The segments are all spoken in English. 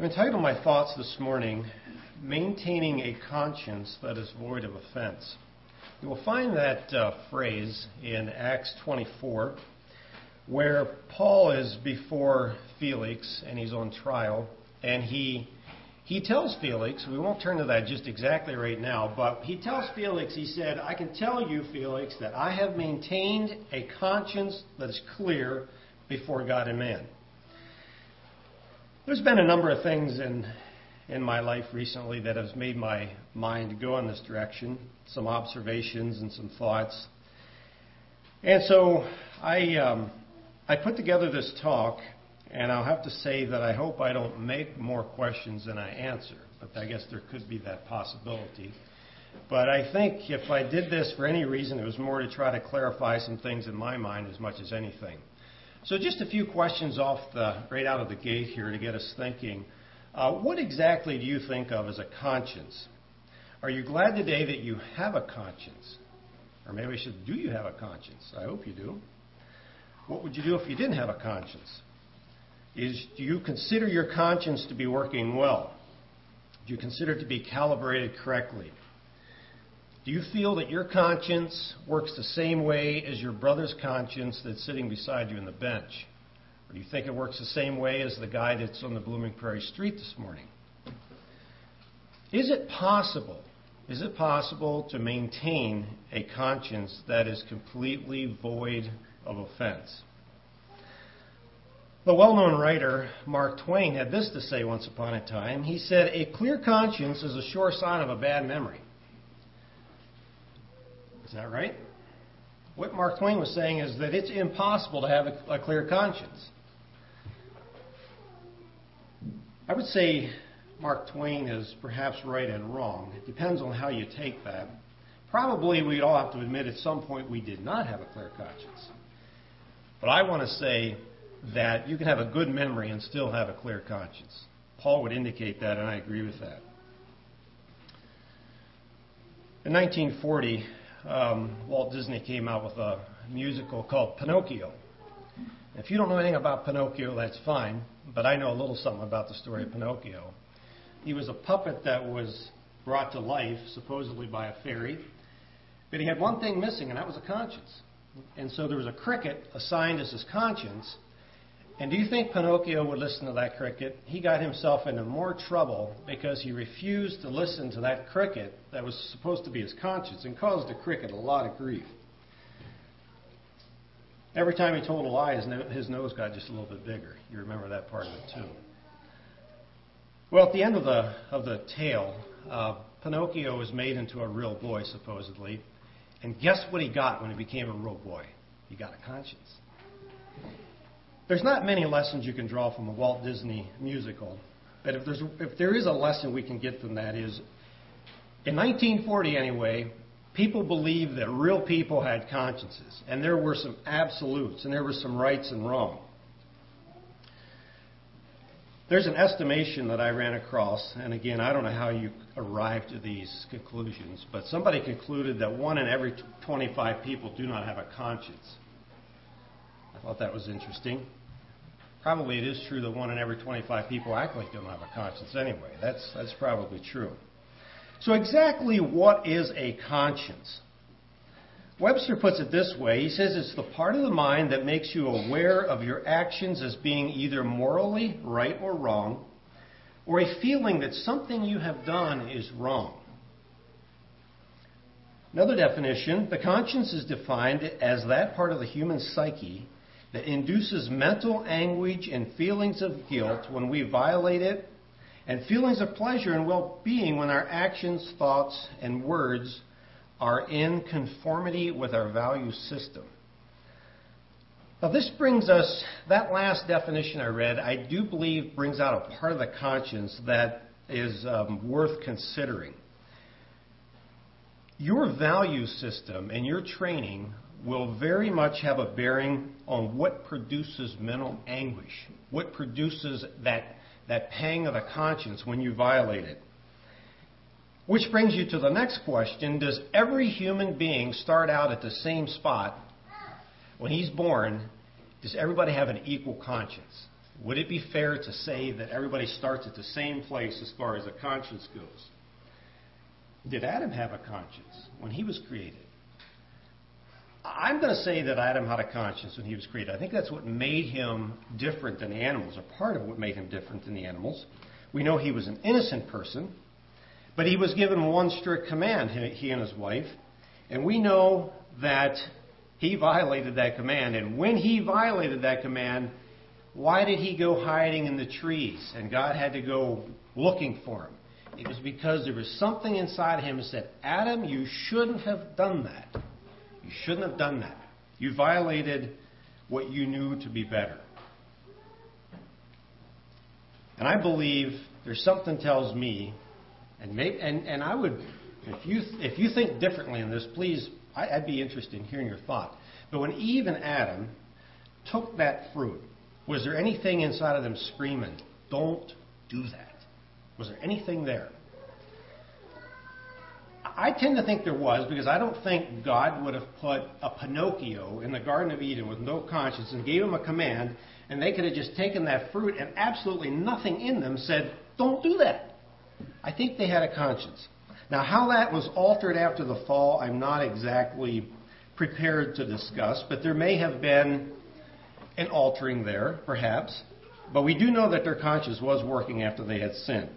I've entitled my thoughts this morning, Maintaining a Conscience That is Void of Offense. You will find that uh, phrase in Acts 24, where Paul is before Felix and he's on trial, and he he tells Felix, we won't turn to that just exactly right now, but he tells Felix, he said, I can tell you, Felix, that I have maintained a conscience that is clear before God and man. There's been a number of things in in my life recently that has made my mind go in this direction. Some observations and some thoughts. And so I um, I put together this talk, and I'll have to say that I hope I don't make more questions than I answer. But I guess there could be that possibility. But I think if I did this for any reason, it was more to try to clarify some things in my mind as much as anything. So just a few questions off the right out of the gate here to get us thinking. Uh, what exactly do you think of as a conscience? Are you glad today that you have a conscience? Or maybe I should, do you have a conscience? I hope you do. What would you do if you didn't have a conscience? Is, do you consider your conscience to be working well? Do you consider it to be calibrated correctly? Do you feel that your conscience works the same way as your brother's conscience that's sitting beside you in the bench? Or do you think it works the same way as the guy that's on the Blooming Prairie street this morning? Is it possible? Is it possible to maintain a conscience that is completely void of offense? The well known writer Mark Twain had this to say once upon a time. He said, A clear conscience is a sure sign of a bad memory. Is that right? What Mark Twain was saying is that it's impossible to have a, a clear conscience. I would say Mark Twain is perhaps right and wrong. It depends on how you take that. Probably we'd all have to admit at some point we did not have a clear conscience. But I want to say that you can have a good memory and still have a clear conscience. Paul would indicate that, and I agree with that. In 1940, um, Walt Disney came out with a musical called Pinocchio. If you don't know anything about Pinocchio, that's fine, but I know a little something about the story of Pinocchio. He was a puppet that was brought to life, supposedly by a fairy, but he had one thing missing, and that was a conscience. And so there was a cricket assigned as his conscience, and do you think Pinocchio would listen to that cricket? He got himself into more trouble because he refused to listen to that cricket that was supposed to be his conscience and caused the cricket a lot of grief. Every time he told a lie, his, no- his nose got just a little bit bigger. You remember that part of it too. Well, at the end of the of the tale, uh, Pinocchio was made into a real boy, supposedly, and guess what he got when he became a real boy? He got a conscience. There's not many lessons you can draw from a Walt Disney musical, but if, there's, if there is a lesson we can get from that is, in 1940 anyway, people believed that real people had consciences, and there were some absolutes, and there were some rights and wrong. There's an estimation that I ran across, and again, I don't know how you arrived to these conclusions, but somebody concluded that one in every 25 people do not have a conscience. I thought that was interesting. Probably it is true that one in every 25 people act like they don't have a conscience anyway. That's, that's probably true. So, exactly what is a conscience? Webster puts it this way he says it's the part of the mind that makes you aware of your actions as being either morally right or wrong, or a feeling that something you have done is wrong. Another definition the conscience is defined as that part of the human psyche that induces mental anguish and feelings of guilt when we violate it, and feelings of pleasure and well being when our actions, thoughts, and words are in conformity with our value system. Now, this brings us, that last definition I read, I do believe brings out a part of the conscience that is um, worth considering. Your value system and your training will very much have a bearing on what produces mental anguish, what produces that, that pang of the conscience when you violate it. Which brings you to the next question Does every human being start out at the same spot when he's born? Does everybody have an equal conscience? would it be fair to say that everybody starts at the same place as far as a conscience goes? Did Adam have a conscience when he was created? I'm going to say that Adam had a conscience when he was created. I think that's what made him different than the animals, or part of what made him different than the animals. We know he was an innocent person, but he was given one strict command, he and his wife. And we know that he violated that command. And when he violated that command, why did he go hiding in the trees? And God had to go looking for him. It was because there was something inside him that said, Adam, you shouldn't have done that. You shouldn't have done that. You violated what you knew to be better. And I believe there's something tells me, and maybe, and, and I would, if you if you think differently in this, please, I, I'd be interested in hearing your thought. But when Eve and Adam took that fruit, was there anything inside of them screaming, "Don't do that"? Was there anything there? I tend to think there was because I don't think God would have put a Pinocchio in the Garden of Eden with no conscience and gave him a command, and they could have just taken that fruit and absolutely nothing in them said, Don't do that. I think they had a conscience. Now, how that was altered after the fall, I'm not exactly prepared to discuss, but there may have been an altering there, perhaps. But we do know that their conscience was working after they had sinned.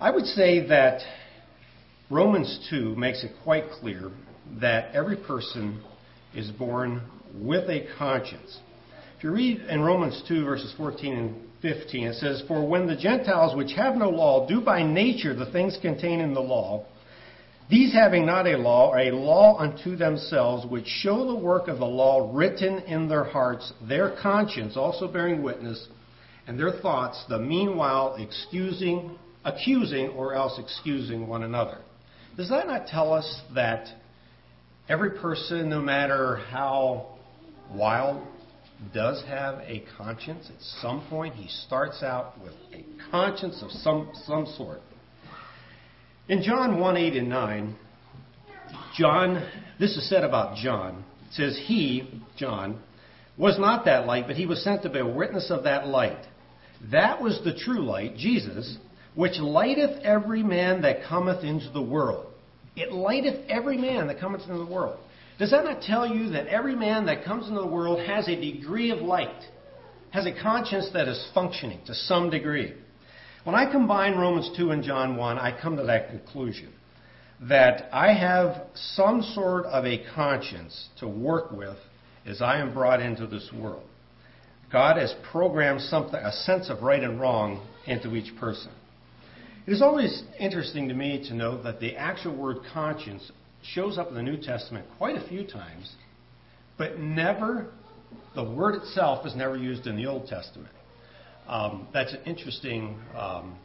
I would say that Romans 2 makes it quite clear that every person is born with a conscience. If you read in Romans 2, verses 14 and 15, it says, For when the Gentiles which have no law do by nature the things contained in the law, these having not a law are a law unto themselves, which show the work of the law written in their hearts, their conscience also bearing witness, and their thoughts, the meanwhile excusing accusing or else excusing one another. Does that not tell us that every person, no matter how wild, does have a conscience? At some point, he starts out with a conscience of some, some sort. In John 1 8 and 9, John, this is said about John. It says, He, John, was not that light, but he was sent to be a witness of that light. That was the true light, Jesus, which lighteth every man that cometh into the world. It lighteth every man that cometh into the world. Does that not tell you that every man that comes into the world has a degree of light, has a conscience that is functioning to some degree? When I combine Romans 2 and John 1, I come to that conclusion that I have some sort of a conscience to work with as I am brought into this world. God has programmed something, a sense of right and wrong into each person. It is always interesting to me to note that the actual word conscience shows up in the New Testament quite a few times, but never, the word itself is never used in the Old Testament. Um, that's an interesting um,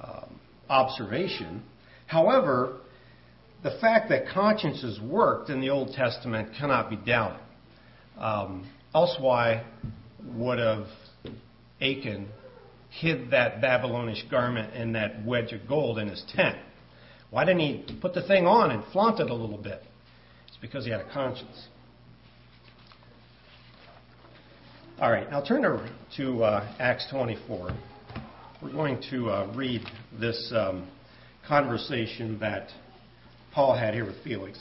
um, observation. However, the fact that conscience has worked in the Old Testament cannot be doubted. Um, else, why would have Achan hid that Babylonish garment and that wedge of gold in his tent? Why didn't he put the thing on and flaunt it a little bit? It's because he had a conscience. All right, now turn to, to uh, Acts 24. We're going to uh, read this um, conversation that Paul had here with Felix.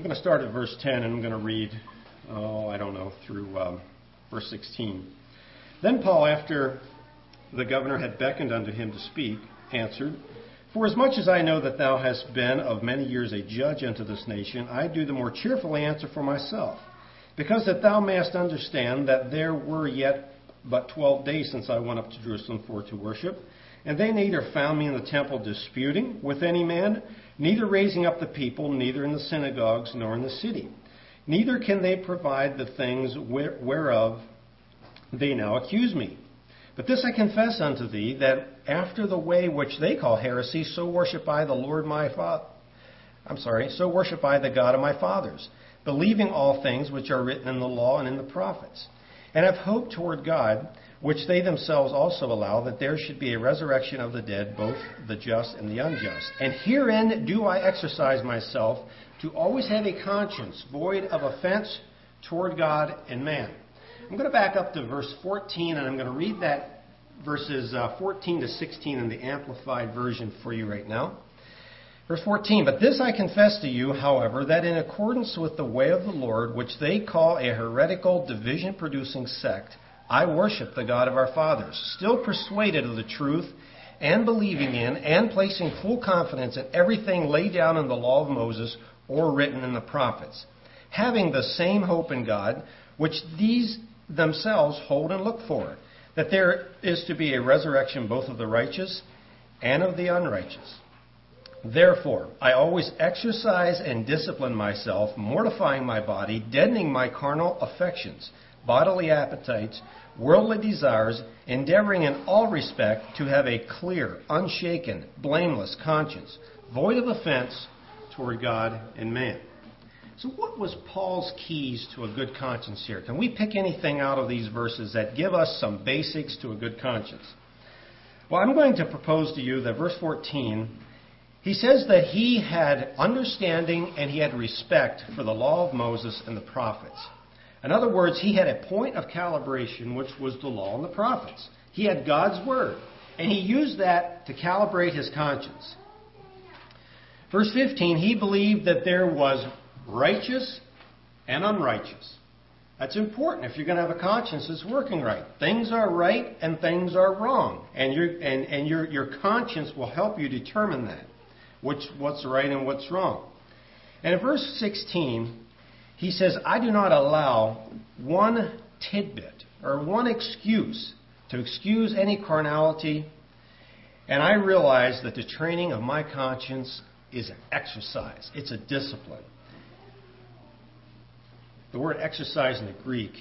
I'm going to start at verse 10 and I'm going to read, oh, I don't know, through um, verse 16. Then Paul, after the governor had beckoned unto him to speak, answered, For as much as I know that thou hast been of many years a judge unto this nation, I do the more cheerfully answer for myself, because that thou mayest understand that there were yet but twelve days since I went up to Jerusalem for to worship, and they neither found me in the temple disputing with any man, neither raising up the people, neither in the synagogues, nor in the city. Neither can they provide the things whereof they now accuse me. But this I confess unto thee, that after the way which they call heresy, so worship I the Lord my Father. I'm sorry, so worship I the God of my fathers, believing all things which are written in the law and in the prophets and have hope toward God, which they themselves also allow, that there should be a resurrection of the dead, both the just and the unjust. And herein do I exercise myself to always have a conscience void of offense toward God and man. I'm going to back up to verse 14, and I'm going to read that verses uh, 14 to 16 in the Amplified Version for you right now. Verse 14, But this I confess to you, however, that in accordance with the way of the Lord, which they call a heretical, division producing sect, I worship the God of our fathers, still persuaded of the truth, and believing in, and placing full confidence in everything laid down in the law of Moses or written in the prophets, having the same hope in God, which these themselves hold and look for, that there is to be a resurrection both of the righteous and of the unrighteous. Therefore, I always exercise and discipline myself, mortifying my body, deadening my carnal affections, bodily appetites, worldly desires, endeavoring in all respect to have a clear, unshaken, blameless conscience, void of offense toward God and man. So, what was Paul's keys to a good conscience here? Can we pick anything out of these verses that give us some basics to a good conscience? Well, I'm going to propose to you that verse 14 he says that he had understanding and he had respect for the law of Moses and the prophets. In other words, he had a point of calibration, which was the law and the prophets. He had God's word, and he used that to calibrate his conscience. Verse 15, he believed that there was righteous and unrighteous. That's important if you're going to have a conscience that's working right. Things are right and things are wrong. And, your and, and your, your conscience will help you determine that which, what's right and what's wrong. And in verse 16, he says, I do not allow one tidbit or one excuse to excuse any carnality, and I realize that the training of my conscience is an exercise, it's a discipline. The word exercise in the Greek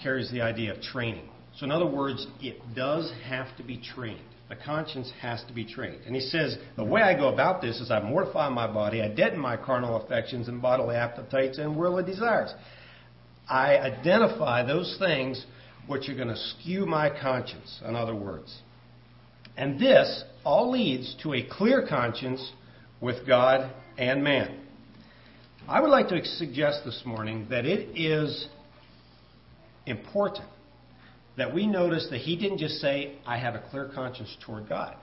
carries the idea of training. So, in other words, it does have to be trained. The conscience has to be trained. And he says, the way I go about this is I mortify my body, I deaden my carnal affections and bodily appetites and worldly desires. I identify those things which are going to skew my conscience, in other words. And this all leads to a clear conscience with God and man. I would like to suggest this morning that it is important that we notice that he didn't just say, I have a clear conscience toward God.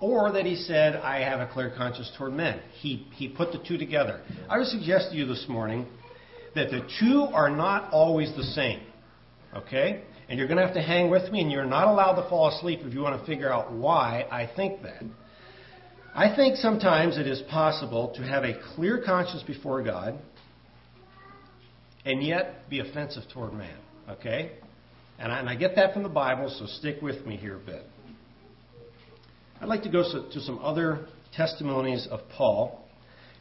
Or that he said, I have a clear conscience toward men. He, he put the two together. I would suggest to you this morning that the two are not always the same. Okay? And you're going to have to hang with me, and you're not allowed to fall asleep if you want to figure out why I think that. I think sometimes it is possible to have a clear conscience before God and yet be offensive toward man. Okay? And I, and I get that from the Bible, so stick with me here a bit. I'd like to go to some other testimonies of Paul.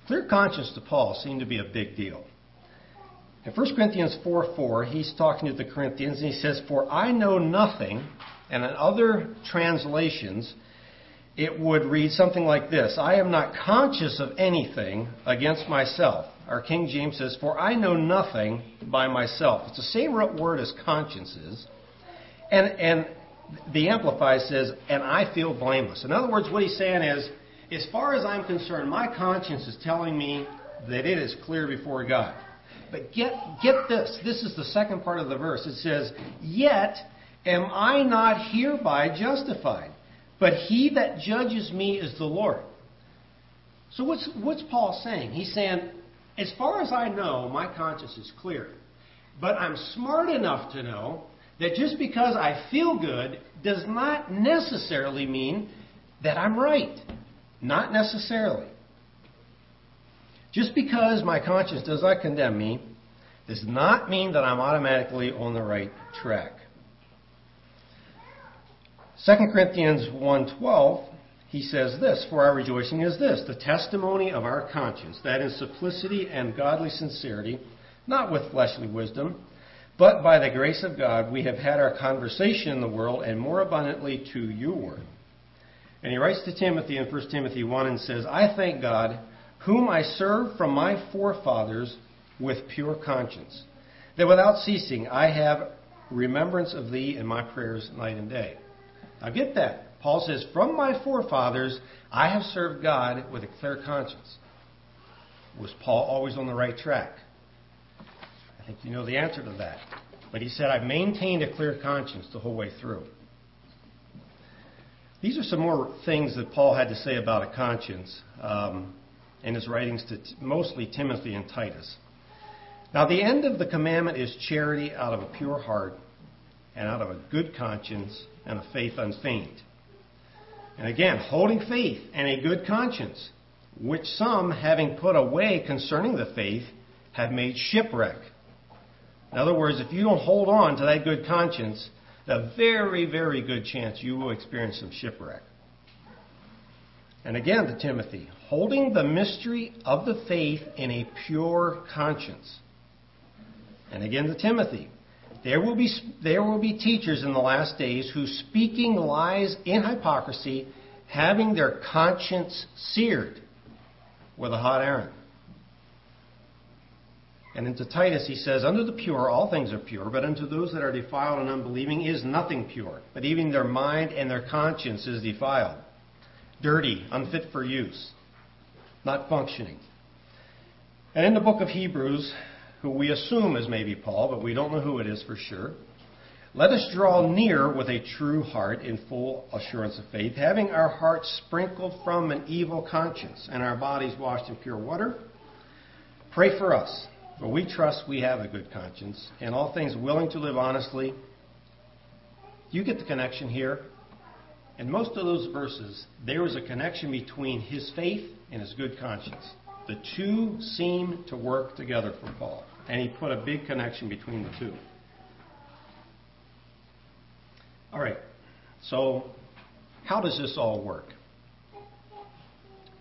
Clear conscience to Paul seemed to be a big deal. In 1 Corinthians 4 4, he's talking to the Corinthians and he says, For I know nothing, and in other translations, it would read something like this I am not conscious of anything against myself. Our King James says, For I know nothing by myself. It's the same word as conscience is. And, and the Amplified says, And I feel blameless. In other words, what he's saying is, as far as I'm concerned, my conscience is telling me that it is clear before God. But get, get this. This is the second part of the verse. It says, Yet am I not hereby justified, but he that judges me is the Lord. So what's, what's Paul saying? He's saying, as far as I know, my conscience is clear. But I'm smart enough to know that just because I feel good does not necessarily mean that I'm right. Not necessarily. Just because my conscience does not condemn me does not mean that I'm automatically on the right track. 2 Corinthians 1:12 he says this, For our rejoicing is this, the testimony of our conscience, that in simplicity and godly sincerity, not with fleshly wisdom, but by the grace of God, we have had our conversation in the world, and more abundantly to your. And he writes to Timothy in 1 Timothy 1 and says, I thank God, whom I serve from my forefathers with pure conscience, that without ceasing I have remembrance of thee in my prayers night and day. Now get that. Paul says, From my forefathers I have served God with a clear conscience. Was Paul always on the right track? I think you know the answer to that. But he said, I've maintained a clear conscience the whole way through. These are some more things that Paul had to say about a conscience um, in his writings to t- mostly Timothy and Titus. Now, the end of the commandment is charity out of a pure heart and out of a good conscience and a faith unfeigned. And again, holding faith and a good conscience, which some, having put away concerning the faith, have made shipwreck. In other words, if you don't hold on to that good conscience, a very, very good chance you will experience some shipwreck. And again to Timothy, holding the mystery of the faith in a pure conscience. And again to Timothy, there will be, there will be teachers in the last days who, speaking lies in hypocrisy, having their conscience seared with a hot iron. And into Titus he says, Unto the pure all things are pure, but unto those that are defiled and unbelieving is nothing pure, but even their mind and their conscience is defiled, dirty, unfit for use, not functioning. And in the book of Hebrews, who we assume is maybe Paul, but we don't know who it is for sure, let us draw near with a true heart in full assurance of faith, having our hearts sprinkled from an evil conscience and our bodies washed in pure water. Pray for us for we trust we have a good conscience, and all things willing to live honestly. You get the connection here. In most of those verses, there is a connection between his faith and his good conscience. The two seem to work together for Paul, and he put a big connection between the two. All right, so how does this all work?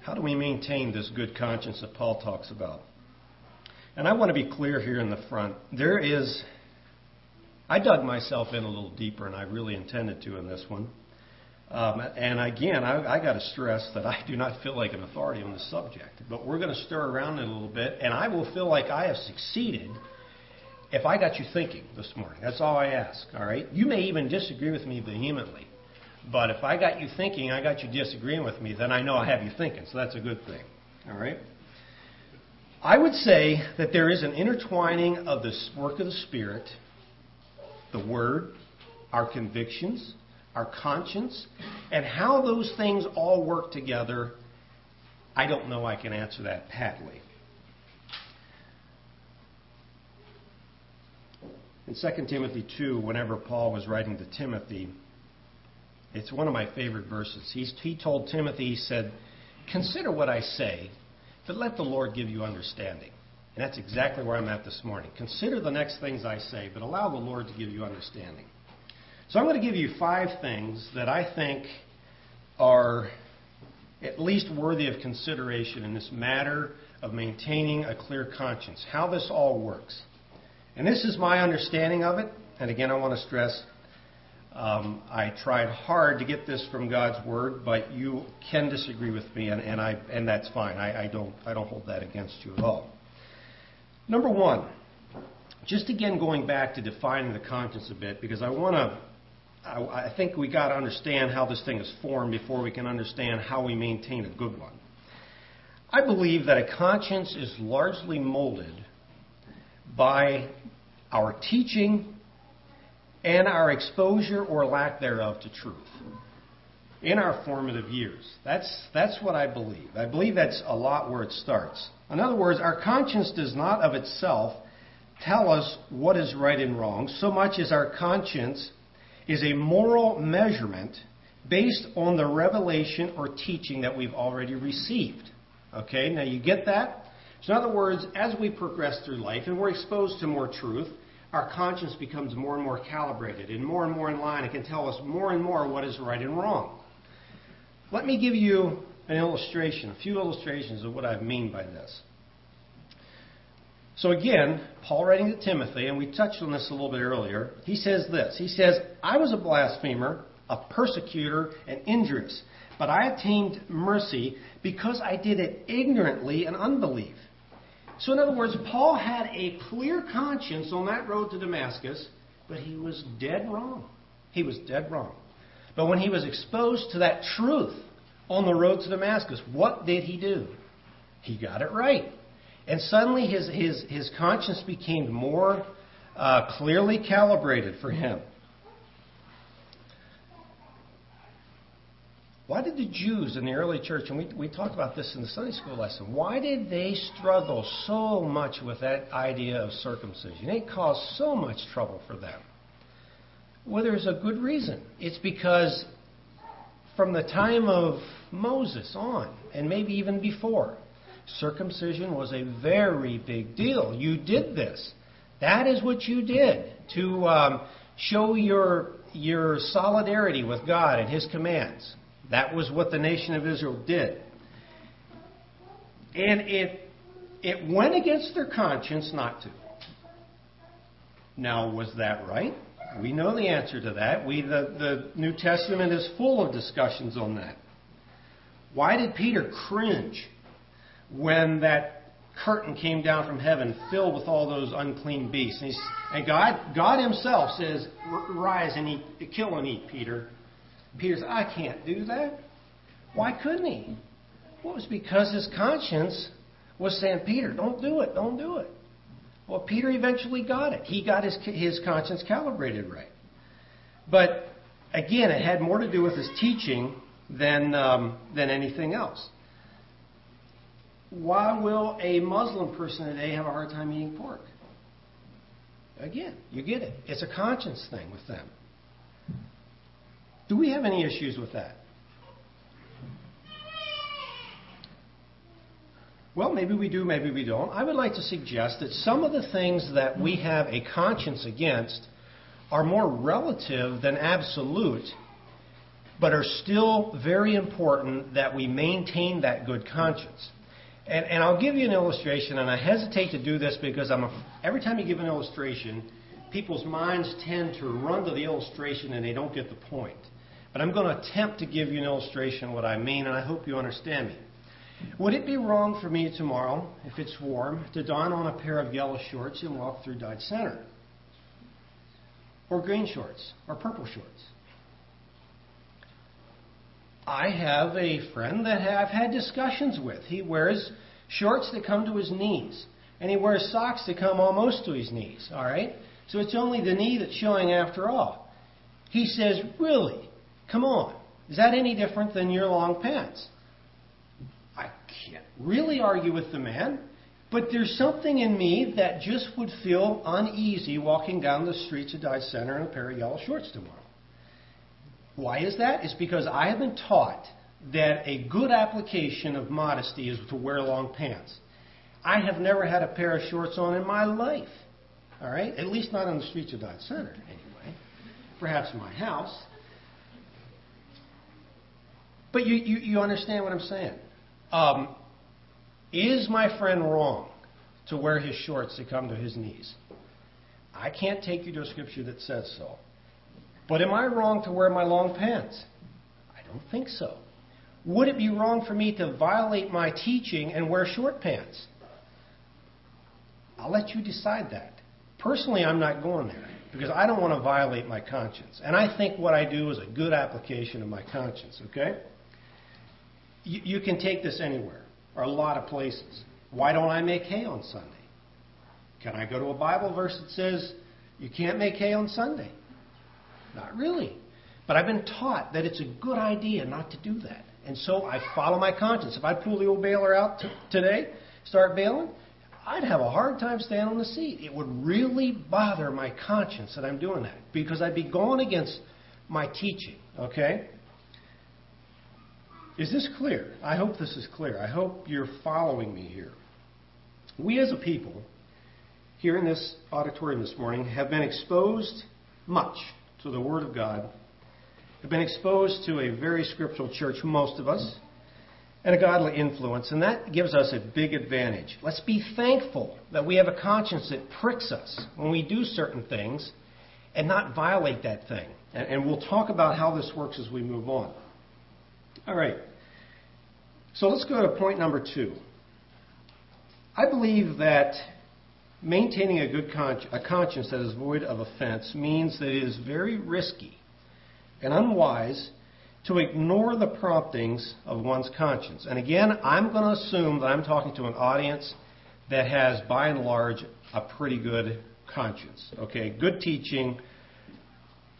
How do we maintain this good conscience that Paul talks about? And I want to be clear here in the front. There is, I dug myself in a little deeper, and I really intended to in this one. Um, and again, I, I got to stress that I do not feel like an authority on this subject. But we're going to stir around it a little bit, and I will feel like I have succeeded if I got you thinking this morning. That's all I ask, all right? You may even disagree with me vehemently. But if I got you thinking, I got you disagreeing with me, then I know I have you thinking. So that's a good thing, all right? I would say that there is an intertwining of the work of the Spirit, the Word, our convictions, our conscience, and how those things all work together. I don't know I can answer that patly. In 2 Timothy 2, whenever Paul was writing to Timothy, it's one of my favorite verses. He's, he told Timothy, he said, Consider what I say but let the Lord give you understanding. And that's exactly where I'm at this morning. Consider the next things I say, but allow the Lord to give you understanding. So I'm going to give you five things that I think are at least worthy of consideration in this matter of maintaining a clear conscience, how this all works. And this is my understanding of it. And again, I want to stress um, I tried hard to get this from God's word, but you can disagree with me, and, and, I, and that's fine. I, I, don't, I don't hold that against you at all. Number one, just again going back to defining the conscience a bit, because I want to. I, I think we got to understand how this thing is formed before we can understand how we maintain a good one. I believe that a conscience is largely molded by our teaching and our exposure or lack thereof to truth in our formative years. That's, that's what I believe. I believe that's a lot where it starts. In other words, our conscience does not of itself tell us what is right and wrong, so much as our conscience is a moral measurement based on the revelation or teaching that we've already received. Okay, now you get that? So, in other words, as we progress through life and we're exposed to more truth, our conscience becomes more and more calibrated and more and more in line. It can tell us more and more what is right and wrong. Let me give you an illustration, a few illustrations of what I mean by this. So again, Paul writing to Timothy, and we touched on this a little bit earlier, he says this. He says, I was a blasphemer, a persecutor, and injurious, but I obtained mercy because I did it ignorantly and unbelief. So, in other words, Paul had a clear conscience on that road to Damascus but he was dead wrong. He was dead wrong. But when he was exposed to that truth on the road to Damascus, what did he do? He got it right. And suddenly his, his, his conscience became more uh, clearly calibrated for him. Why did the Jews in the early church, and we, we talked about this in the Sunday school lesson, why did they struggle so much with that idea of circumcision? It caused so much trouble for them. Well, there's a good reason. It's because from the time of Moses on, and maybe even before, circumcision was a very big deal. You did this. That is what you did to um, show your, your solidarity with God and His commands. That was what the nation of Israel did. And it, it went against their conscience not to. Now, was that right? We know the answer to that. We, the, the New Testament is full of discussions on that. Why did Peter cringe when that curtain came down from heaven filled with all those unclean beasts? And, and God, God Himself says, Rise and eat, kill and eat, Peter. Peter said, I can't do that. Why couldn't he? Well, it was because his conscience was saying, Peter, don't do it, don't do it. Well, Peter eventually got it. He got his, his conscience calibrated right. But again, it had more to do with his teaching than, um, than anything else. Why will a Muslim person today have a hard time eating pork? Again, you get it. It's a conscience thing with them. Do we have any issues with that? Well, maybe we do, maybe we don't. I would like to suggest that some of the things that we have a conscience against are more relative than absolute, but are still very important that we maintain that good conscience. And, and I'll give you an illustration, and I hesitate to do this because I'm a, every time you give an illustration, people's minds tend to run to the illustration and they don't get the point. But I'm going to attempt to give you an illustration of what I mean, and I hope you understand me. Would it be wrong for me tomorrow, if it's warm, to don on a pair of yellow shorts and walk through Dodge Center? Or green shorts, or purple shorts? I have a friend that I've had discussions with. He wears shorts that come to his knees, and he wears socks that come almost to his knees, all right? So it's only the knee that's showing after all. He says, Really? Come on. Is that any different than your long pants? I can't really argue with the man, but there's something in me that just would feel uneasy walking down the streets of Dodge Center in a pair of yellow shorts tomorrow. Why is that? It's because I have been taught that a good application of modesty is to wear long pants. I have never had a pair of shorts on in my life. All right? At least not on the streets of Dodge Center, anyway. Perhaps in my house. But you, you, you understand what I'm saying. Um, is my friend wrong to wear his shorts to come to his knees? I can't take you to a scripture that says so. But am I wrong to wear my long pants? I don't think so. Would it be wrong for me to violate my teaching and wear short pants? I'll let you decide that. Personally, I'm not going there because I don't want to violate my conscience. And I think what I do is a good application of my conscience, okay? You, you can take this anywhere or a lot of places. Why don't I make hay on Sunday? Can I go to a Bible verse that says you can't make hay on Sunday? Not really. But I've been taught that it's a good idea not to do that. And so I follow my conscience. If I pull the old baler out t- today, start baling, I'd have a hard time standing on the seat. It would really bother my conscience that I'm doing that because I'd be going against my teaching, okay? Is this clear? I hope this is clear. I hope you're following me here. We as a people, here in this auditorium this morning, have been exposed much to the Word of God, have been exposed to a very scriptural church, most of us, and a godly influence, and that gives us a big advantage. Let's be thankful that we have a conscience that pricks us when we do certain things and not violate that thing. And, we'll talk about how this works as we move on. All right. So let's go to point number two. I believe that maintaining a good con- a conscience that is void of offense means that it is very risky and unwise to ignore the promptings of one's conscience. And again, I'm going to assume that I'm talking to an audience that has, by and large, a pretty good conscience. Okay, good teaching,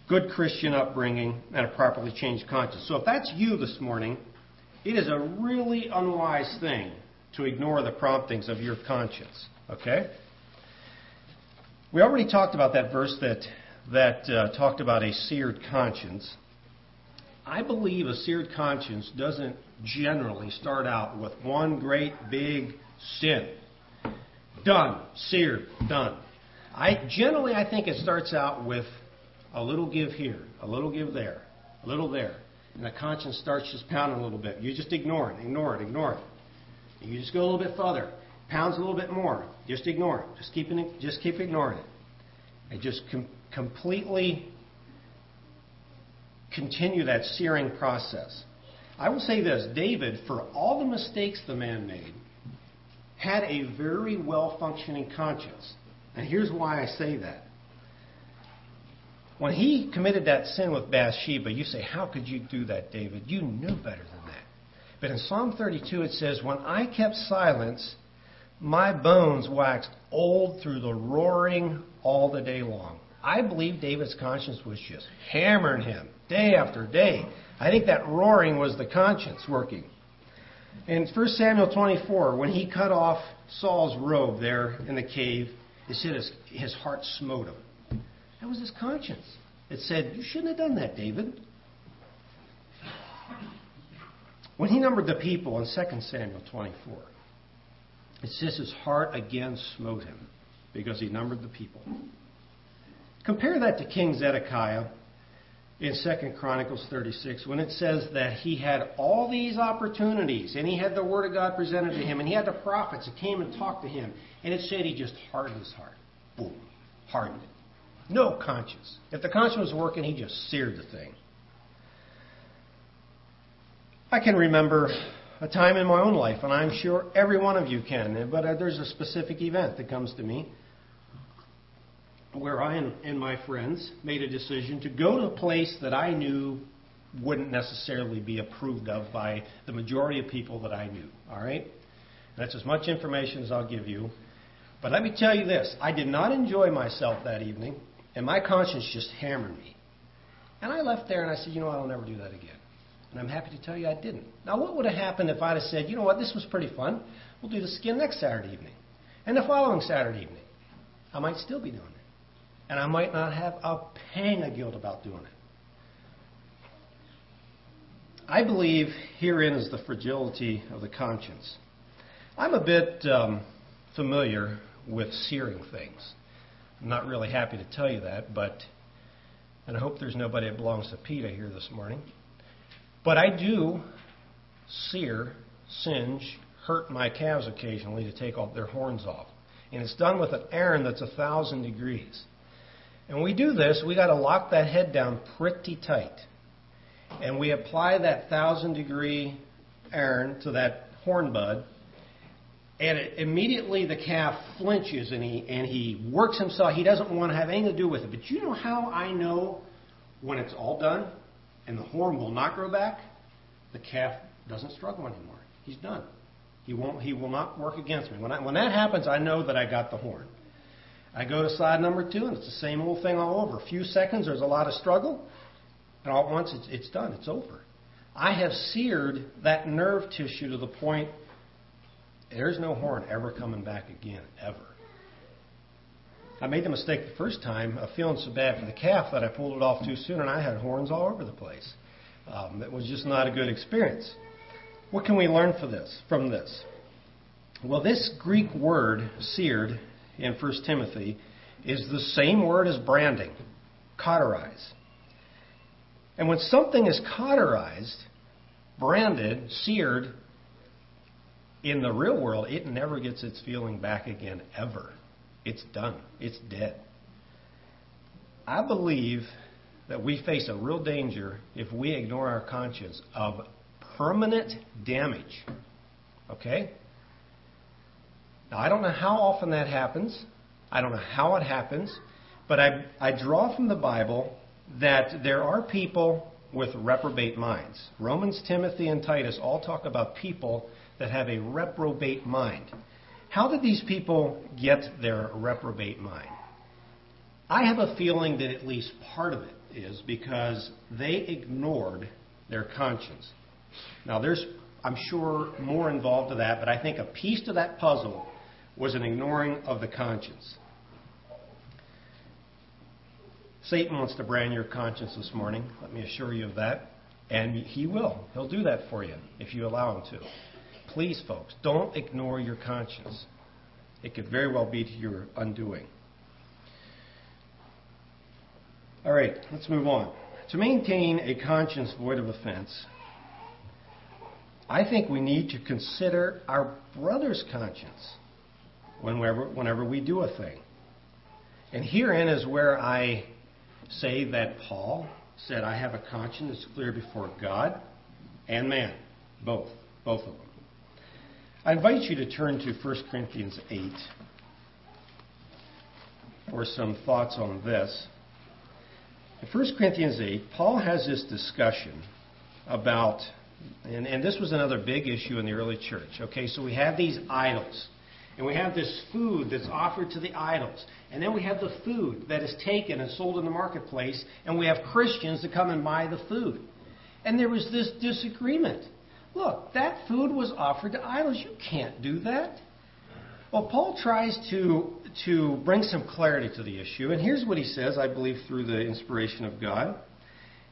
good Christian upbringing, and a properly changed conscience. So if that's you this morning, it is a really unwise thing to ignore the promptings of your conscience. Okay? We already talked about that verse that that uh, talked about a seared conscience. I believe a seared conscience doesn't generally start out with one great big sin. Done, seared, done. I generally I think it starts out with a little give here, a little give there, a little there, and the conscience starts just pounding a little bit. You just ignore it, ignore it, ignore it. And you just go a little bit further, pounds a little bit more. Just ignore it. Just keep just keep ignoring it, and just com- completely continue that searing process. I will say this David, for all the mistakes the man made, had a very well functioning conscience. And here's why I say that. When he committed that sin with Bathsheba, you say, How could you do that, David? You knew better than that. But in Psalm 32, it says, When I kept silence, my bones waxed old through the roaring all the day long. I believe David's conscience was just hammering him day after day. I think that roaring was the conscience working. In 1 Samuel 24, when he cut off Saul's robe there in the cave, it said his, his heart smote him. That was his conscience. It said, You shouldn't have done that, David. When he numbered the people in 2 Samuel 24, it says his heart again smote him because he numbered the people. Compare that to King Zedekiah in 2 Chronicles 36 when it says that he had all these opportunities and he had the Word of God presented to him and he had the prophets that came and talked to him. And it said he just hardened his heart. Boom. Hardened it. No conscience. If the conscience was working, he just seared the thing. I can remember a time in my own life, and I'm sure every one of you can, but uh, there's a specific event that comes to me where I and my friends made a decision to go to a place that I knew wouldn't necessarily be approved of by the majority of people that I knew. All right? That's as much information as I'll give you. But let me tell you this I did not enjoy myself that evening, and my conscience just hammered me. And I left there and I said, you know I'll never do that again. And I'm happy to tell you I didn't. Now, what would have happened if I'd have said, you know what, this was pretty fun. We'll do this again next Saturday evening. And the following Saturday evening. I might still be doing it. And I might not have a pang of guilt about doing it. I believe herein is the fragility of the conscience. I'm a bit um, familiar with searing things. I'm not really happy to tell you that, but, and I hope there's nobody that belongs to PETA here this morning. But I do sear, singe, hurt my calves occasionally to take all their horns off. And it's done with an iron that's a thousand degrees. And we do this, we got to lock that head down pretty tight. And we apply that thousand degree iron to that horn bud. And it, immediately the calf flinches and he, and he works himself. He doesn't want to have anything to do with it. But you know how I know when it's all done and the horn will not grow back? The calf doesn't struggle anymore. He's done. He won't. He will not work against me. When, I, when that happens, I know that I got the horn. I go to slide number two, and it's the same old thing all over. A few seconds, there's a lot of struggle, and all at once it's, it's done. It's over. I have seared that nerve tissue to the point there's no horn ever coming back again, ever. I made the mistake the first time of feeling so bad for the calf that I pulled it off too soon, and I had horns all over the place. Um, it was just not a good experience. What can we learn for this, from this? Well, this Greek word, seared, in 1 Timothy is the same word as branding, cauterize. And when something is cauterized, branded, seared, in the real world, it never gets its feeling back again, ever. It's done, it's dead. I believe that we face a real danger if we ignore our conscience of permanent damage. Okay? Now, I don't know how often that happens. I don't know how it happens, but I, I draw from the Bible that there are people with reprobate minds. Romans, Timothy, and Titus all talk about people that have a reprobate mind. How did these people get their reprobate mind? I have a feeling that at least part of it is because they ignored their conscience. Now, there's, I'm sure, more involved to that, but I think a piece to that puzzle was an ignoring of the conscience. Satan wants to brand your conscience this morning. Let me assure you of that. And he will. He'll do that for you if you allow him to. Please, folks, don't ignore your conscience. It could very well be to your undoing. All right, let's move on. To maintain a conscience void of offense, I think we need to consider our brother's conscience whenever, whenever we do a thing. And herein is where I say that Paul said, I have a conscience clear before God and man, both, both of them. I invite you to turn to 1 Corinthians 8 for some thoughts on this. In 1 Corinthians 8, Paul has this discussion about, and, and this was another big issue in the early church. Okay, so we have these idols. And we have this food that's offered to the idols. And then we have the food that is taken and sold in the marketplace. And we have Christians that come and buy the food. And there was this disagreement. Look, that food was offered to idols. You can't do that. Well, Paul tries to to bring some clarity to the issue. And here's what he says, I believe, through the inspiration of God.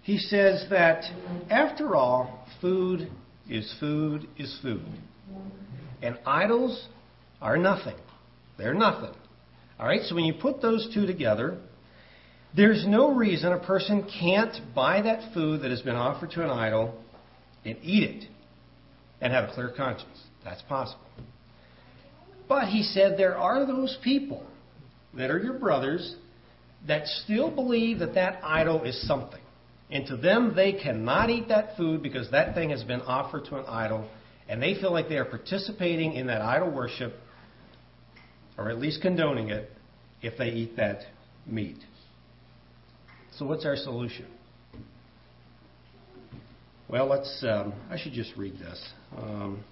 He says that, after all, food is food is food. And idols are nothing. They're nothing. All right, so when you put those two together, there's no reason a person can't buy that food that has been offered to an idol and eat it and have a clear conscience. That's possible. But he said there are those people that are your brothers that still believe that that idol is something. And to them, they cannot eat that food because that thing has been offered to an idol, and they feel like they are participating in that idol worship, or at least condoning it, if they eat that meat. So, what's our solution? Well, let's. Um, I should just read this. Um,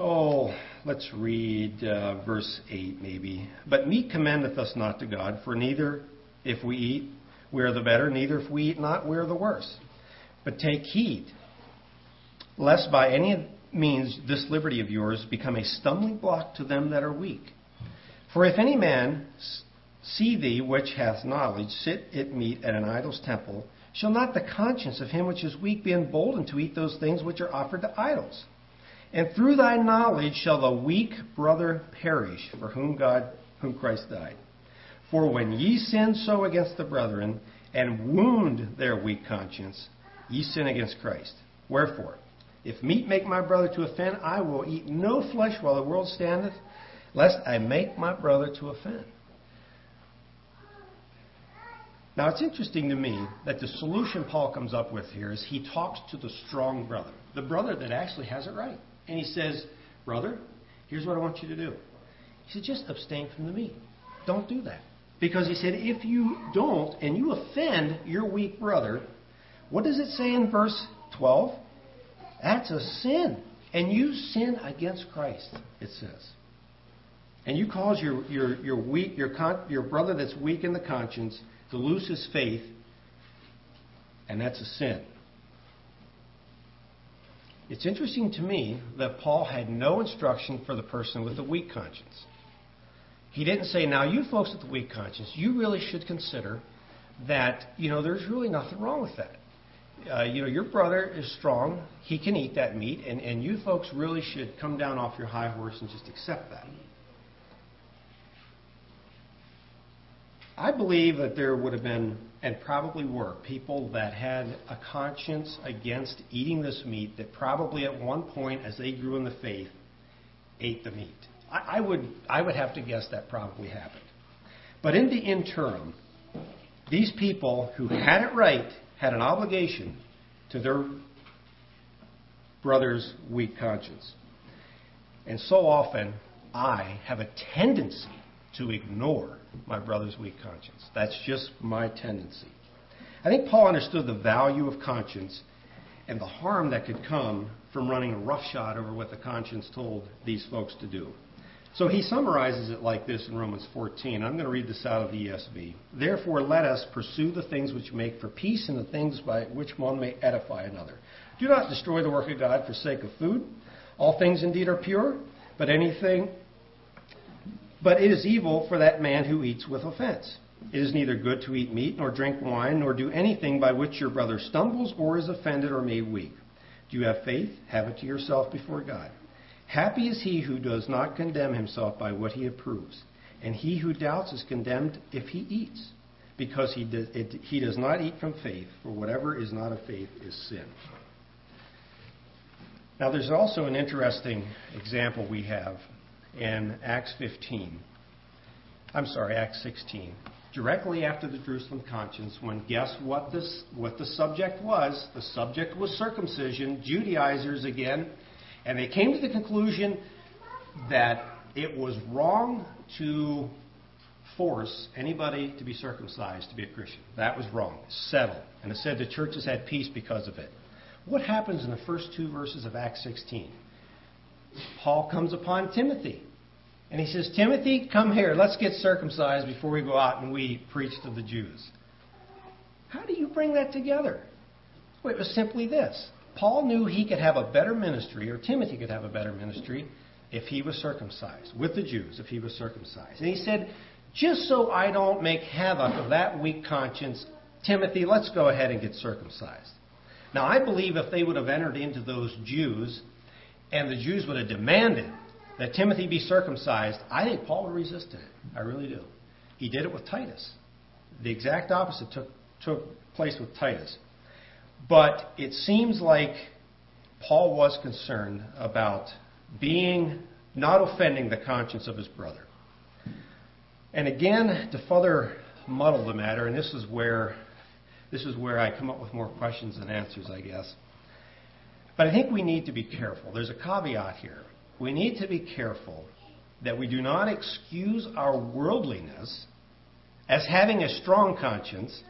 Oh, let's read uh, verse 8 maybe. But meat commendeth us not to God, for neither if we eat, we are the better, neither if we eat not, we are the worse. But take heed, lest by any means this liberty of yours become a stumbling block to them that are weak. For if any man see thee which hath knowledge sit at meat at an idol's temple, shall not the conscience of him which is weak be emboldened to eat those things which are offered to idols? And through thy knowledge shall the weak brother perish, for whom God, whom Christ died. For when ye sin so against the brethren, and wound their weak conscience, ye sin against Christ. Wherefore, if meat make my brother to offend, I will eat no flesh while the world standeth, lest I make my brother to offend. Now, it's interesting to me that the solution Paul comes up with here is he talks to the strong brother, the brother that actually has it right. And he says, Brother, here's what I want you to do. He said, Just abstain from the meat. Don't do that. Because he said, If you don't and you offend your weak brother, what does it say in verse 12? That's a sin. And you sin against Christ, it says. And you cause your, your, your, weak, your, con, your brother that's weak in the conscience to lose his faith, and that's a sin. It's interesting to me that Paul had no instruction for the person with a weak conscience. He didn't say, now, you folks with the weak conscience, you really should consider that, you know, there's really nothing wrong with that. Uh, you know, your brother is strong. He can eat that meat. And, and you folks really should come down off your high horse and just accept that. I believe that there would have been, and probably were, people that had a conscience against eating this meat that probably at one point, as they grew in the faith, ate the meat. I, I would, I would have to guess that probably happened. But in the interim, these people who had it right had an obligation to their brother's weak conscience. And so often, I have a tendency to ignore my brother's weak conscience. That's just my tendency. I think Paul understood the value of conscience and the harm that could come from running a roughshod over what the conscience told these folks to do. So he summarizes it like this in Romans 14. I'm going to read this out of the ESV. Therefore, let us pursue the things which make for peace and the things by which one may edify another. Do not destroy the work of God for sake of food. All things indeed are pure, but anything, but it is evil for that man who eats with offense. It is neither good to eat meat, nor drink wine, nor do anything by which your brother stumbles or is offended or made weak. Do you have faith? Have it to yourself before God. Happy is he who does not condemn himself by what he approves, and he who doubts is condemned if he eats, because he does, it, he does not eat from faith, for whatever is not of faith is sin. Now, there's also an interesting example we have in Acts 15. I'm sorry, Acts 16. Directly after the Jerusalem conscience, when guess what this what the subject was? The subject was circumcision, Judaizers again, and they came to the conclusion that it was wrong to force anybody to be circumcised to be a Christian. That was wrong. Settled. And it said the churches had peace because of it. What happens in the first two verses of Acts 16? Paul comes upon Timothy. And he says, Timothy, come here. Let's get circumcised before we go out and we preach to the Jews. How do you bring that together? Well, it was simply this Paul knew he could have a better ministry, or Timothy could have a better ministry, if he was circumcised, with the Jews, if he was circumcised. And he said, just so I don't make havoc of that weak conscience, Timothy, let's go ahead and get circumcised. Now, I believe if they would have entered into those Jews and the Jews would have demanded that Timothy be circumcised, I think Paul would resist it. I really do. He did it with Titus. The exact opposite took, took place with Titus. But it seems like Paul was concerned about being, not offending the conscience of his brother. And again, to further muddle the matter, and this is where this is where I come up with more questions than answers, I guess. But I think we need to be careful. There's a caveat here. We need to be careful that we do not excuse our worldliness as having a strong conscience,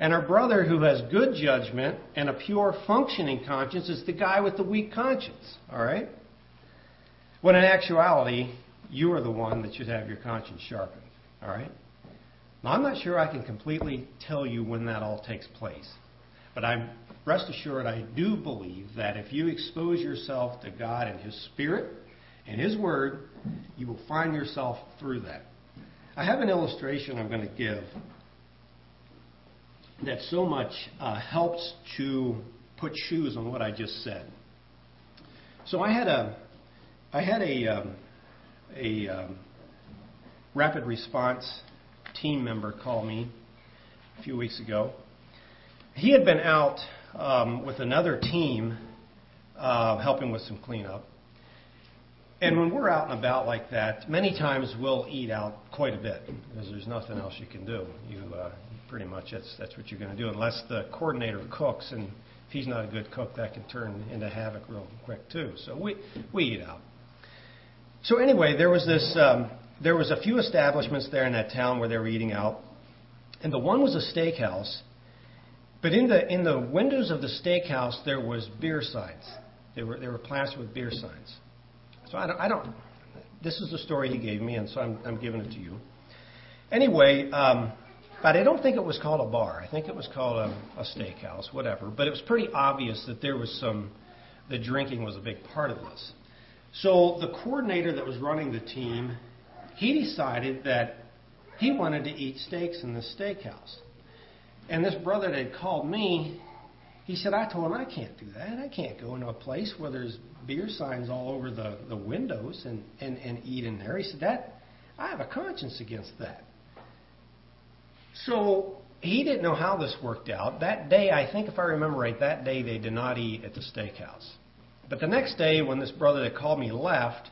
and our brother who has good judgment and a pure functioning conscience is the guy with the weak conscience. All right? When in actuality, you are the one that should have your conscience sharpened. All right? Now, I'm not sure I can completely tell you when that all takes place, but I'm rest assured I do believe that if you expose yourself to God and His Spirit and His Word, you will find yourself through that. I have an illustration I'm going to give that so much uh, helps to put shoes on what I just said. So I had a I had a um, a um, rapid response team member call me a few weeks ago. He had been out um, with another team uh, helping with some cleanup. And when we're out and about like that, many times we'll eat out quite a bit because there's nothing else you can do. You uh, pretty much that's that's what you're going to do unless the coordinator cooks and if he's not a good cook that can turn into havoc real quick too. So we we eat out. So anyway, there was this um, there was a few establishments there in that town where they were eating out, and the one was a steakhouse. But in the in the windows of the steakhouse there was beer signs. They were they were plastered with beer signs. So I don't, I don't this is the story he gave me, and so I'm, I'm giving it to you. Anyway, um, but I don't think it was called a bar. I think it was called a, a steakhouse, whatever. But it was pretty obvious that there was some, the drinking was a big part of this. So the coordinator that was running the team he decided that he wanted to eat steaks in the steakhouse. And this brother that had called me, he said, I told him I can't do that. I can't go into a place where there's beer signs all over the, the windows and, and, and eat in there. He said, That I have a conscience against that. So he didn't know how this worked out. That day, I think if I remember right, that day they did not eat at the steakhouse. But the next day, when this brother that called me left,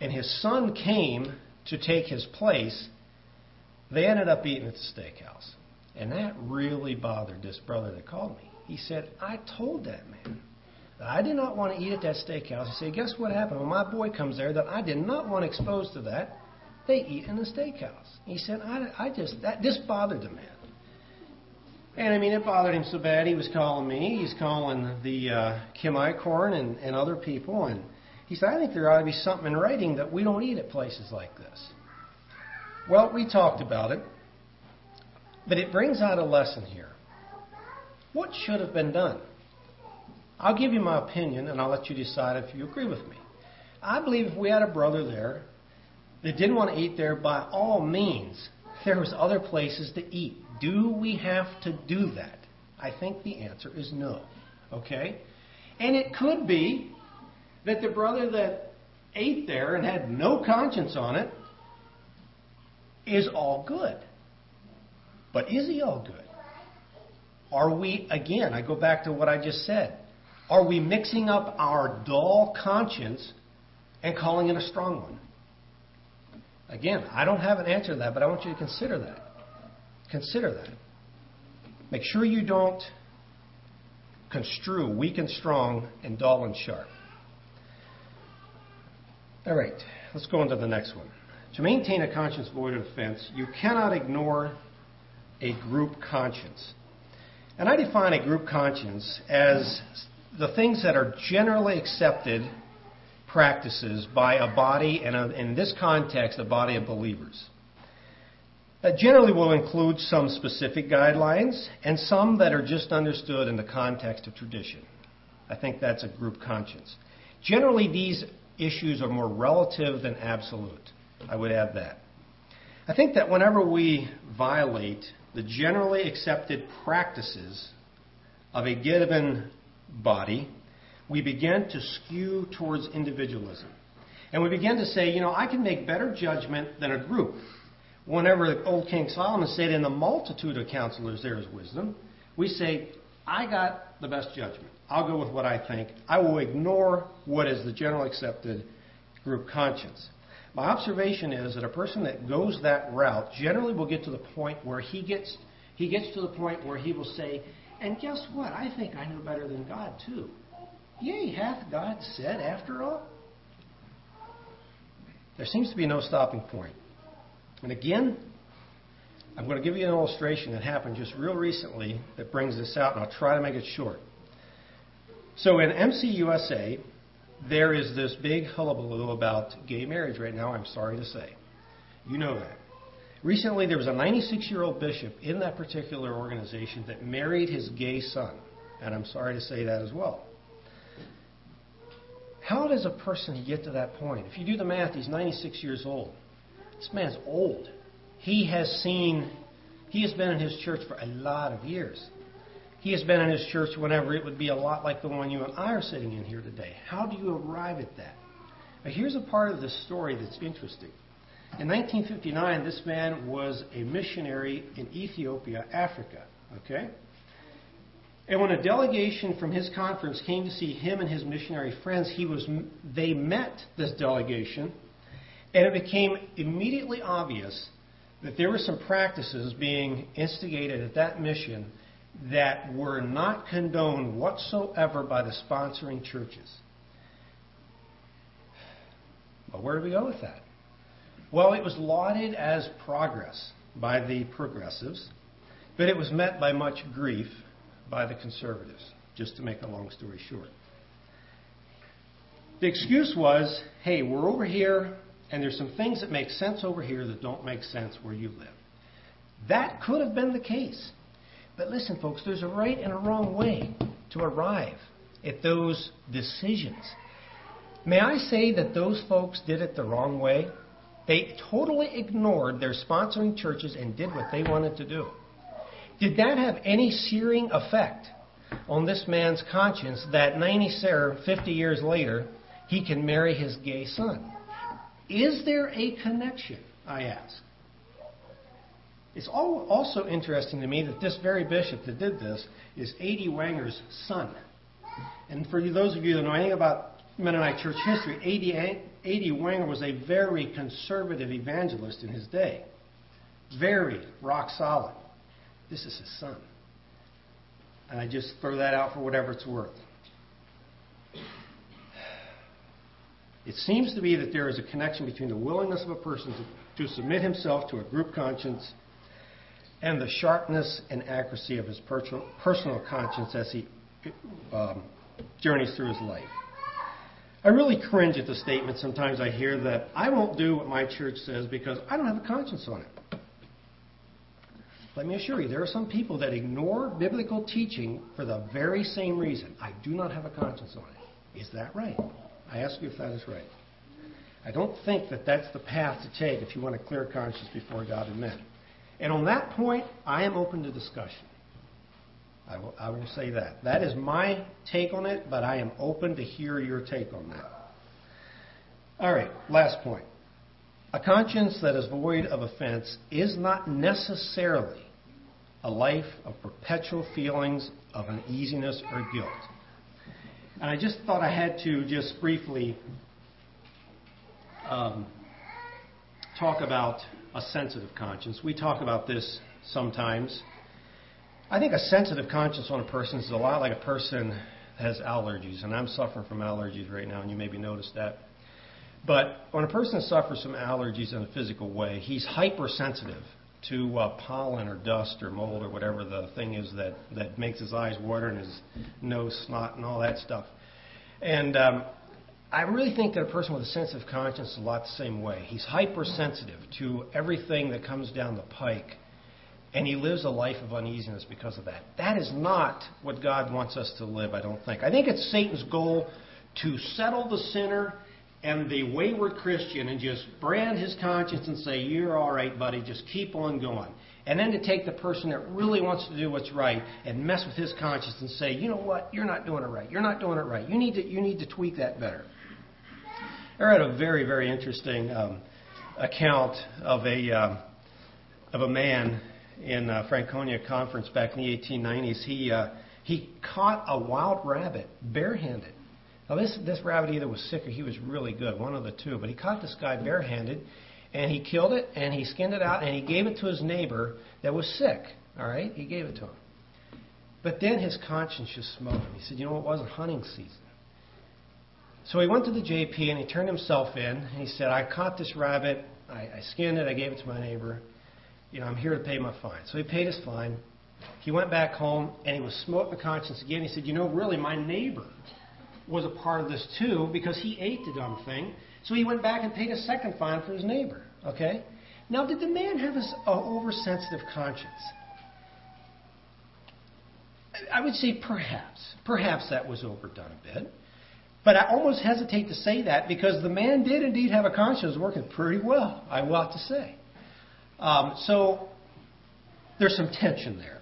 and his son came to take his place, they ended up eating at the steakhouse. And that really bothered this brother that called me. He said, I told that man. that I did not want to eat at that steakhouse. He said, Guess what happened? When my boy comes there, that I did not want exposed to that, they eat in the steakhouse. He said, I, I just, that, this bothered the man. And I mean, it bothered him so bad, he was calling me. He's calling the uh, Kim Eichhorn and, and other people. And he said, I think there ought to be something in writing that we don't eat at places like this. Well, we talked about it. But it brings out a lesson here. What should have been done? I'll give you my opinion and I'll let you decide if you agree with me. I believe if we had a brother there that didn't want to eat there, by all means, there was other places to eat. Do we have to do that? I think the answer is no. Okay? And it could be that the brother that ate there and had no conscience on it is all good. But is he all good? Are we, again, I go back to what I just said, are we mixing up our dull conscience and calling it a strong one? Again, I don't have an answer to that, but I want you to consider that. Consider that. Make sure you don't construe weak and strong and dull and sharp. All right, let's go on to the next one. To maintain a conscience void of offense, you cannot ignore a group conscience. And I define a group conscience as the things that are generally accepted practices by a body, and a, in this context, a body of believers. That generally will include some specific guidelines and some that are just understood in the context of tradition. I think that's a group conscience. Generally, these issues are more relative than absolute. I would add that. I think that whenever we violate the generally accepted practices of a given body, we begin to skew towards individualism. And we begin to say, you know, I can make better judgment than a group. Whenever old King Solomon said, In the multitude of counselors there is wisdom, we say, I got the best judgment. I'll go with what I think. I will ignore what is the general accepted group conscience. My observation is that a person that goes that route generally will get to the point where he gets he gets to the point where he will say, and guess what? I think I know better than God too. Yea, hath God said after all? There seems to be no stopping point. And again, I'm going to give you an illustration that happened just real recently that brings this out, and I'll try to make it short. So in MCUSA, there is this big hullabaloo about gay marriage right now, I'm sorry to say. You know that. Recently, there was a 96 year old bishop in that particular organization that married his gay son. And I'm sorry to say that as well. How does a person get to that point? If you do the math, he's 96 years old. This man's old. He has seen, he has been in his church for a lot of years. He has been in his church whenever it would be a lot like the one you and I are sitting in here today. How do you arrive at that? Here's a part of this story that's interesting. In 1959, this man was a missionary in Ethiopia, Africa. Okay? And when a delegation from his conference came to see him and his missionary friends, he was, they met this delegation, and it became immediately obvious that there were some practices being instigated at that mission that were not condoned whatsoever by the sponsoring churches. But where do we go with that? Well, it was lauded as progress by the progressives, but it was met by much grief by the conservatives, just to make a long story short. The excuse was hey, we're over here, and there's some things that make sense over here that don't make sense where you live. That could have been the case. But listen, folks, there's a right and a wrong way to arrive at those decisions. May I say that those folks did it the wrong way? They totally ignored their sponsoring churches and did what they wanted to do. Did that have any searing effect on this man's conscience that 90 or 50 years later he can marry his gay son? Is there a connection, I ask? It's also interesting to me that this very bishop that did this is A.D. Wenger's son. And for those of you that know anything about Mennonite church history, A.D. Wanger was a very conservative evangelist in his day. Very rock solid. This is his son. And I just throw that out for whatever it's worth. It seems to be that there is a connection between the willingness of a person to, to submit himself to a group conscience and the sharpness and accuracy of his personal conscience as he um, journeys through his life. I really cringe at the statement sometimes I hear that I won't do what my church says because I don't have a conscience on it. Let me assure you, there are some people that ignore biblical teaching for the very same reason. I do not have a conscience on it. Is that right? I ask you if that is right. I don't think that that's the path to take if you want a clear conscience before God and men. And on that point, I am open to discussion. I will, I will say that. That is my take on it, but I am open to hear your take on that. All right, last point. A conscience that is void of offense is not necessarily a life of perpetual feelings of uneasiness or guilt. And I just thought I had to just briefly um, talk about a sensitive conscience. We talk about this sometimes. I think a sensitive conscience on a person is a lot like a person has allergies, and I'm suffering from allergies right now, and you maybe noticed that. But when a person suffers from allergies in a physical way, he's hypersensitive to uh, pollen or dust or mold or whatever the thing is that, that makes his eyes water and his nose snot and all that stuff. And um, I really think that a person with a sense of conscience is a lot the same way. He's hypersensitive to everything that comes down the pike, and he lives a life of uneasiness because of that. That is not what God wants us to live, I don't think. I think it's Satan's goal to settle the sinner and the wayward Christian and just brand his conscience and say, You're all right, buddy, just keep on going. And then to take the person that really wants to do what's right and mess with his conscience and say, You know what, you're not doing it right. You're not doing it right. You need to, you need to tweak that better. I read a very, very interesting um, account of a, um, of a man in a Franconia conference back in the 1890s. He, uh, he caught a wild rabbit barehanded now, this, this rabbit either was sick or he was really good, one of the two. But he caught this guy barehanded, and he killed it, and he skinned it out, and he gave it to his neighbor that was sick. All right? He gave it to him. But then his conscience just smote him. He said, You know, it wasn't hunting season. So he went to the JP and he turned himself in, and he said, I caught this rabbit, I, I skinned it, I gave it to my neighbor. You know, I'm here to pay my fine. So he paid his fine. He went back home, and he was smote the conscience again. He said, You know, really, my neighbor was a part of this too because he ate the dumb thing. So he went back and paid a second fine for his neighbor. Okay? Now, did the man have uh, oversensitive conscience? I would say perhaps. Perhaps that was overdone a bit. But I almost hesitate to say that because the man did indeed have a conscience working pretty well, I will have to say. Um, so there's some tension there.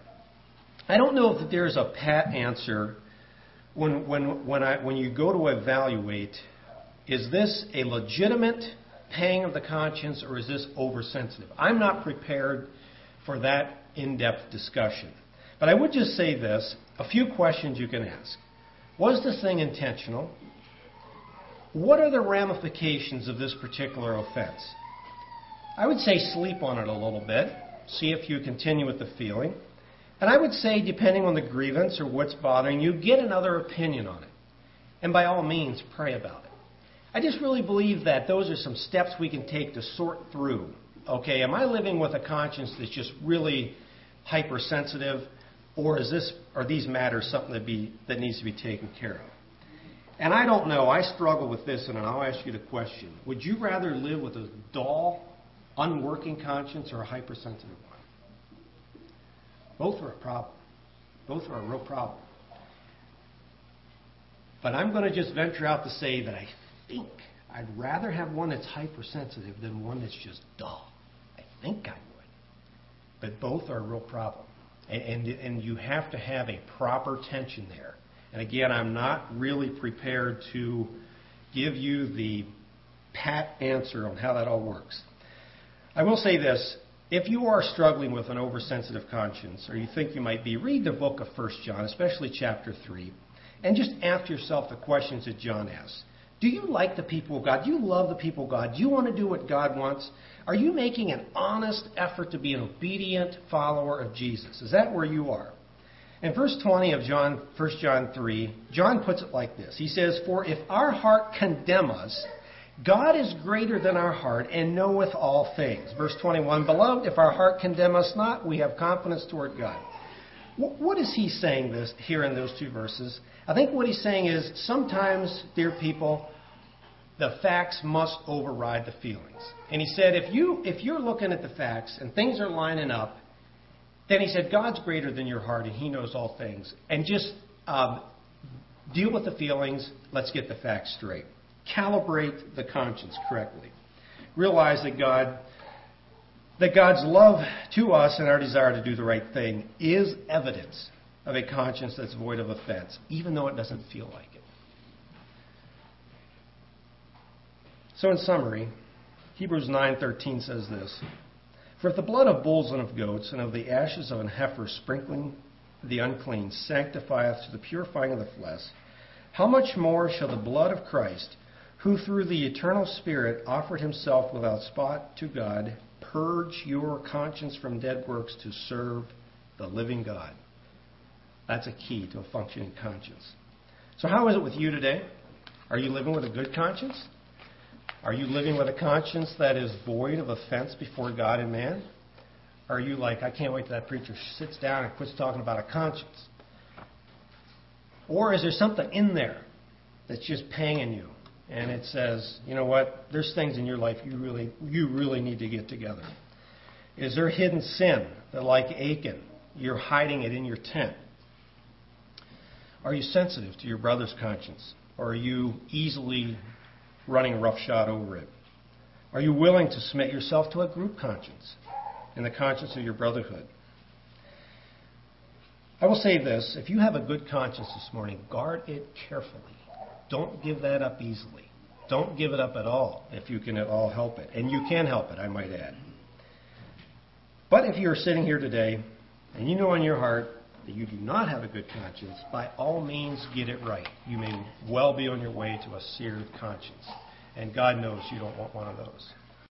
I don't know if there's a pat answer when, when, when, I, when you go to evaluate, is this a legitimate pang of the conscience or is this oversensitive? I'm not prepared for that in depth discussion. But I would just say this a few questions you can ask. Was this thing intentional? What are the ramifications of this particular offense? I would say sleep on it a little bit, see if you continue with the feeling. And I would say, depending on the grievance or what's bothering you, get another opinion on it. And by all means, pray about it. I just really believe that those are some steps we can take to sort through. Okay, am I living with a conscience that's just really hypersensitive, or is this are these matters something that be that needs to be taken care of? And I don't know. I struggle with this, and I'll ask you the question: Would you rather live with a dull, unworking conscience or a hypersensitive one? Both are a problem. Both are a real problem. But I'm going to just venture out to say that I think I'd rather have one that's hypersensitive than one that's just dull. I think I would. But both are a real problem. And, and, and you have to have a proper tension there. And again, I'm not really prepared to give you the pat answer on how that all works. I will say this if you are struggling with an oversensitive conscience, or you think you might be, read the book of 1 John, especially chapter 3, and just ask yourself the questions that John asks. Do you like the people of God? Do you love the people of God? Do you want to do what God wants? Are you making an honest effort to be an obedient follower of Jesus? Is that where you are? In verse 20 of John, 1 John 3, John puts it like this. He says, For if our heart condemn us, God is greater than our heart and knoweth all things. Verse 21, Beloved, if our heart condemn us not, we have confidence toward God. What is he saying this here in those two verses? I think what he's saying is sometimes, dear people, the facts must override the feelings. And he said, if you if you're looking at the facts and things are lining up, then he said, God's greater than your heart and he knows all things. And just um, deal with the feelings. Let's get the facts straight. Calibrate the conscience correctly. Realize that God that God's love to us and our desire to do the right thing is evidence of a conscience that's void of offense, even though it doesn't feel like it. So in summary, Hebrews 9:13 says this: For if the blood of bulls and of goats and of the ashes of an heifer sprinkling the unclean sanctifieth to the purifying of the flesh, how much more shall the blood of Christ, who through the eternal Spirit offered himself without spot to God, purge your conscience from dead works to serve the living God? That's a key to a functioning conscience. So, how is it with you today? Are you living with a good conscience? Are you living with a conscience that is void of offense before God and man? Are you like, I can't wait till that preacher sits down and quits talking about a conscience? Or is there something in there that's just panging you? And it says, you know what, there's things in your life you really, you really need to get together. Is there hidden sin that, like Achan, you're hiding it in your tent? Are you sensitive to your brother's conscience? Or are you easily running roughshod over it? Are you willing to submit yourself to a group conscience and the conscience of your brotherhood? I will say this if you have a good conscience this morning, guard it carefully. Don't give that up easily. Don't give it up at all if you can at all help it. And you can help it, I might add. But if you're sitting here today and you know in your heart that you do not have a good conscience, by all means get it right. You may well be on your way to a seared conscience. And God knows you don't want one of those.